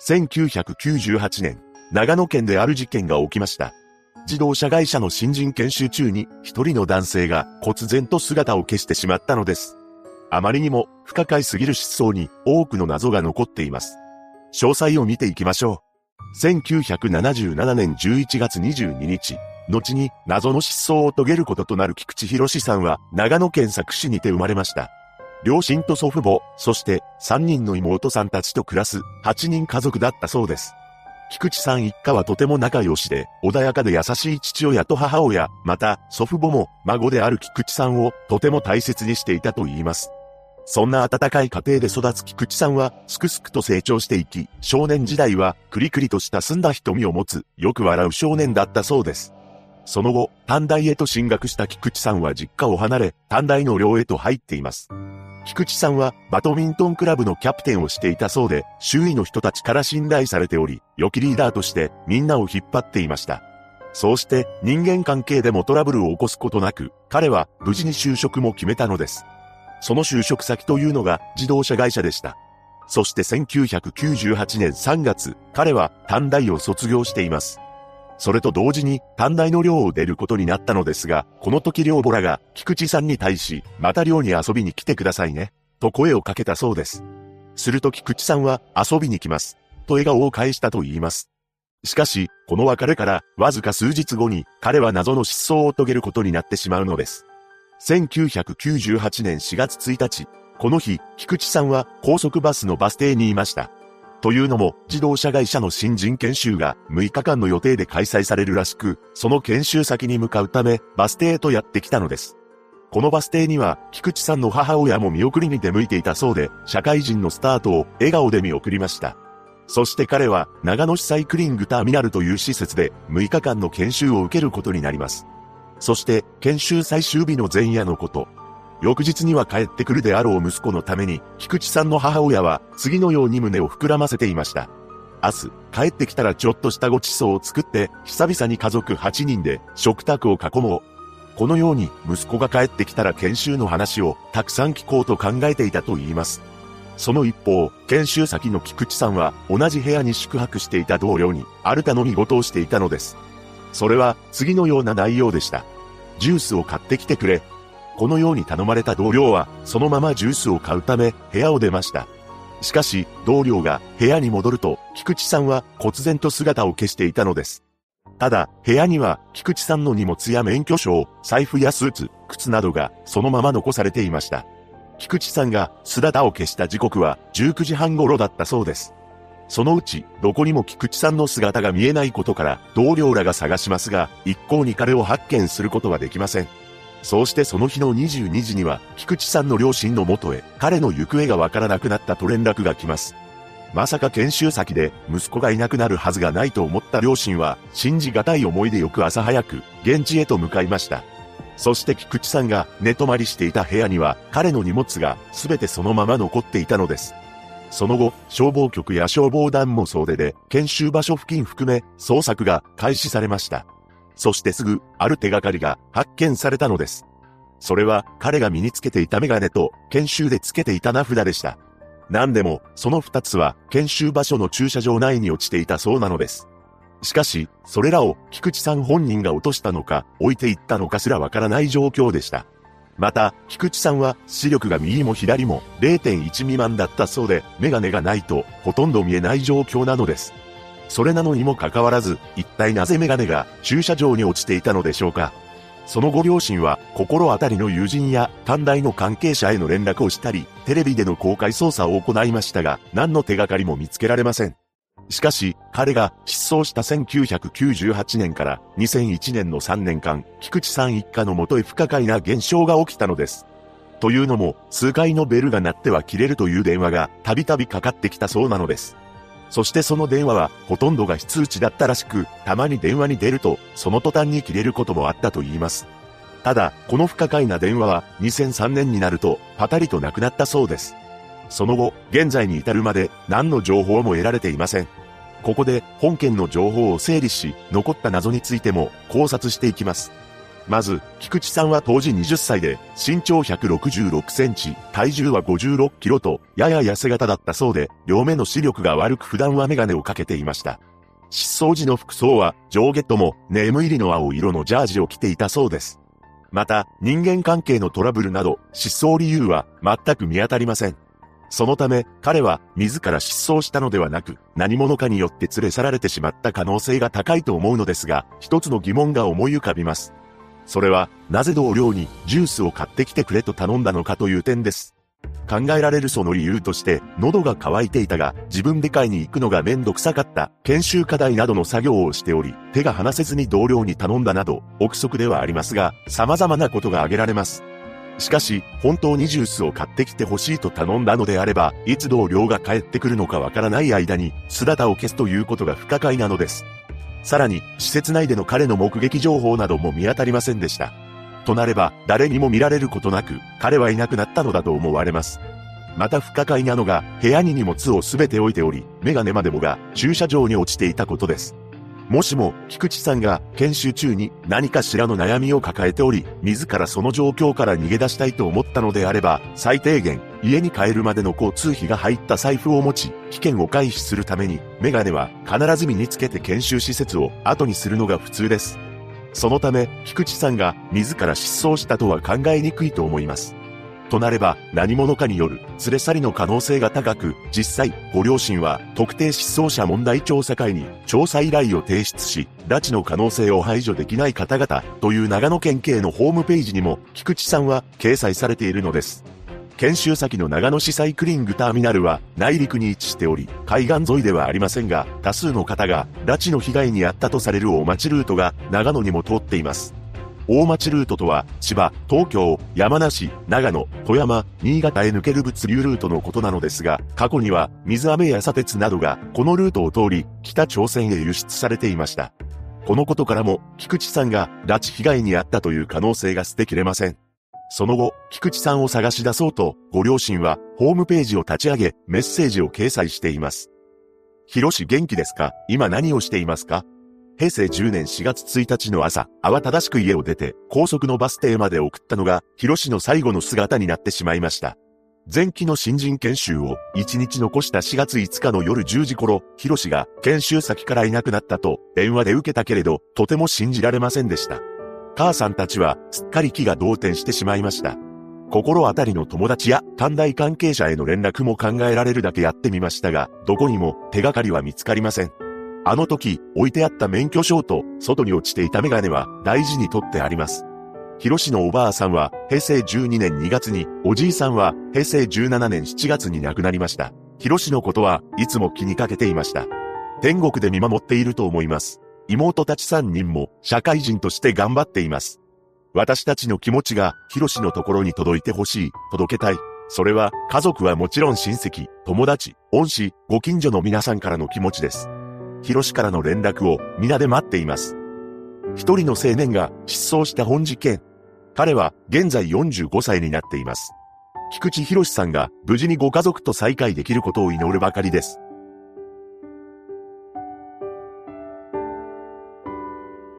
1998年、長野県である事件が起きました。自動車会社の新人研修中に一人の男性が忽然と姿を消してしまったのです。あまりにも不可解すぎる失踪に多くの謎が残っています。詳細を見ていきましょう。1977年11月22日、後に謎の失踪を遂げることとなる菊池博さんは長野県佐久市にて生まれました。両親と祖父母、そして3人の妹さんたちと暮らす8人家族だったそうです。菊池さん一家はとても仲良しで、穏やかで優しい父親と母親、また祖父母も孫である菊池さんをとても大切にしていたと言います。そんな温かい家庭で育つ菊池さんは、すくすくと成長していき、少年時代は、クリクリとした澄んだ瞳を持つ、よく笑う少年だったそうです。その後、短大へと進学した菊池さんは実家を離れ、短大の寮へと入っています。菊池さんはバドミントンクラブのキャプテンをしていたそうで、周囲の人たちから信頼されており、良きリーダーとしてみんなを引っ張っていました。そうして人間関係でもトラブルを起こすことなく、彼は無事に就職も決めたのです。その就職先というのが自動車会社でした。そして1998年3月、彼は短大を卒業しています。それと同時に短大の寮を出ることになったのですが、この時寮母らが菊池さんに対し、また寮に遊びに来てくださいね、と声をかけたそうです。すると菊池さんは遊びに来ます、と笑顔を返したと言います。しかし、この別れからわずか数日後に彼は謎の失踪を遂げることになってしまうのです。1998年4月1日、この日、菊池さんは高速バスのバス停にいました。というのも、自動車会社の新人研修が6日間の予定で開催されるらしく、その研修先に向かうため、バス停へとやってきたのです。このバス停には、菊池さんの母親も見送りに出向いていたそうで、社会人のスタートを笑顔で見送りました。そして彼は、長野市サイクリングターミナルという施設で、6日間の研修を受けることになります。そして、研修最終日の前夜のこと、翌日には帰ってくるであろう息子のために、菊池さんの母親は次のように胸を膨らませていました。明日、帰ってきたらちょっとしたごちそうを作って、久々に家族8人で食卓を囲もう。このように息子が帰ってきたら研修の話をたくさん聞こうと考えていたと言います。その一方、研修先の菊池さんは同じ部屋に宿泊していた同僚にある頼み事をしていたのです。それは次のような内容でした。ジュースを買ってきてくれ。このように頼まれた同僚は、そのままジュースを買うため、部屋を出ました。しかし、同僚が部屋に戻ると、菊池さんは忽然と姿を消していたのです。ただ、部屋には、菊池さんの荷物や免許証、財布やスーツ、靴などが、そのまま残されていました。菊池さんが姿を消した時刻は19時半頃だったそうです。そのうち、どこにも菊池さんの姿が見えないことから、同僚らが探しますが、一向に彼を発見することはできません。そうしてその日の22時には、菊池さんの両親のもとへ、彼の行方がわからなくなったと連絡が来ます。まさか研修先で息子がいなくなるはずがないと思った両親は、信じがたい思いで翌朝早く、現地へと向かいました。そして菊池さんが寝泊まりしていた部屋には、彼の荷物が全てそのまま残っていたのです。その後、消防局や消防団も総出で、研修場所付近含め、捜索が開始されました。そしてすぐ、ある手がかりが発見されたのです。それは、彼が身につけていたメガネと、研修でつけていた名札でした。何でも、その二つは、研修場所の駐車場内に落ちていたそうなのです。しかし、それらを、菊池さん本人が落としたのか、置いていったのかすらわからない状況でした。また、菊池さんは視力が右も左も0.1未満だったそうで、メガネがないとほとんど見えない状況なのです。それなのにもかかわらず、一体なぜメガネが駐車場に落ちていたのでしょうか。そのご両親は、心当たりの友人や短大の関係者への連絡をしたり、テレビでの公開捜査を行いましたが、何の手がかりも見つけられません。しかし、彼が失踪した1998年から2001年の3年間、菊池さん一家のもとへ不可解な現象が起きたのです。というのも、数回のベルが鳴っては切れるという電話がたびたびかかってきたそうなのです。そしてその電話はほとんどが非通知だったらしく、たまに電話に出ると、その途端に切れることもあったと言います。ただ、この不可解な電話は2003年になると、パタリとなくなったそうです。その後、現在に至るまで何の情報も得られていません。ここで本件の情報を整理し、残った謎についても考察していきます。まず、菊池さんは当時20歳で、身長166センチ、体重は56キロと、やや痩せ型だったそうで、両目の視力が悪く普段はメガネをかけていました。失踪時の服装は、上下とも、ネーム入りの青色のジャージを着ていたそうです。また、人間関係のトラブルなど、失踪理由は、全く見当たりません。そのため、彼は自ら失踪したのではなく、何者かによって連れ去られてしまった可能性が高いと思うのですが、一つの疑問が思い浮かびます。それは、なぜ同僚にジュースを買ってきてくれと頼んだのかという点です。考えられるその理由として、喉が渇いていたが、自分で買いに行くのがめんどくさかった、研修課題などの作業をしており、手が離せずに同僚に頼んだなど、憶測ではありますが、様々なことが挙げられます。しかし、本当にジュースを買ってきてほしいと頼んだのであれば、いつ同僚が帰ってくるのかわからない間に、姿を消すということが不可解なのです。さらに、施設内での彼の目撃情報なども見当たりませんでした。となれば、誰にも見られることなく、彼はいなくなったのだと思われます。また不可解なのが、部屋に荷物をすべて置いており、メガネまでもが駐車場に落ちていたことです。もしも、菊池さんが研修中に何かしらの悩みを抱えており、自らその状況から逃げ出したいと思ったのであれば、最低限、家に帰るまでの交通費が入った財布を持ち、危険を回避するために、メガネは必ず身につけて研修施設を後にするのが普通です。そのため、菊池さんが自ら失踪したとは考えにくいと思います。となれば、何者かによる連れ去りの可能性が高く、実際、ご両親は特定失踪者問題調査会に調査依頼を提出し、拉致の可能性を排除できない方々という長野県警のホームページにも菊池さんは掲載されているのです。研修先の長野市サイクリングターミナルは内陸に位置しており、海岸沿いではありませんが、多数の方が拉致の被害に遭ったとされる大町ルートが長野にも通っています。大町ルートとは、千葉、東京、山梨、長野、富山、新潟へ抜ける物流ルートのことなのですが、過去には水飴や砂鉄などがこのルートを通り、北朝鮮へ輸出されていました。このことからも、菊池さんが拉致被害に遭ったという可能性が捨てきれません。その後、菊池さんを探し出そうと、ご両親はホームページを立ち上げ、メッセージを掲載しています。ひろし元気ですか？今何をしていますか？平成10年4月1日の朝、慌ただしく家を出て、高速のバス停まで送ったのが、ヒロシの最後の姿になってしまいました。前期の新人研修を1日残した4月5日の夜10時頃、ヒロシが研修先からいなくなったと電話で受けたけれど、とても信じられませんでした。母さんたちはすっかり気が動転してしまいました。心当たりの友達や短大関係者への連絡も考えられるだけやってみましたが、どこにも手がかりは見つかりません。あの時、置いてあった免許証と、外に落ちていたメガネは、大事にとってあります。ヒロシのおばあさんは、平成12年2月に、おじいさんは、平成17年7月に亡くなりました。ヒロシのことはいつも気にかけていました。天国で見守っていると思います。妹たち3人も、社会人として頑張っています。私たちの気持ちが、ヒロシのところに届いてほしい、届けたい。それは、家族はもちろん親戚、友達、恩師、ご近所の皆さんからの気持ちです。ヒロシからの連絡を皆で待っています。一人の青年が失踪した本事件。彼は現在45歳になっています。菊池博さんが無事にご家族と再会できることを祈るばかりです。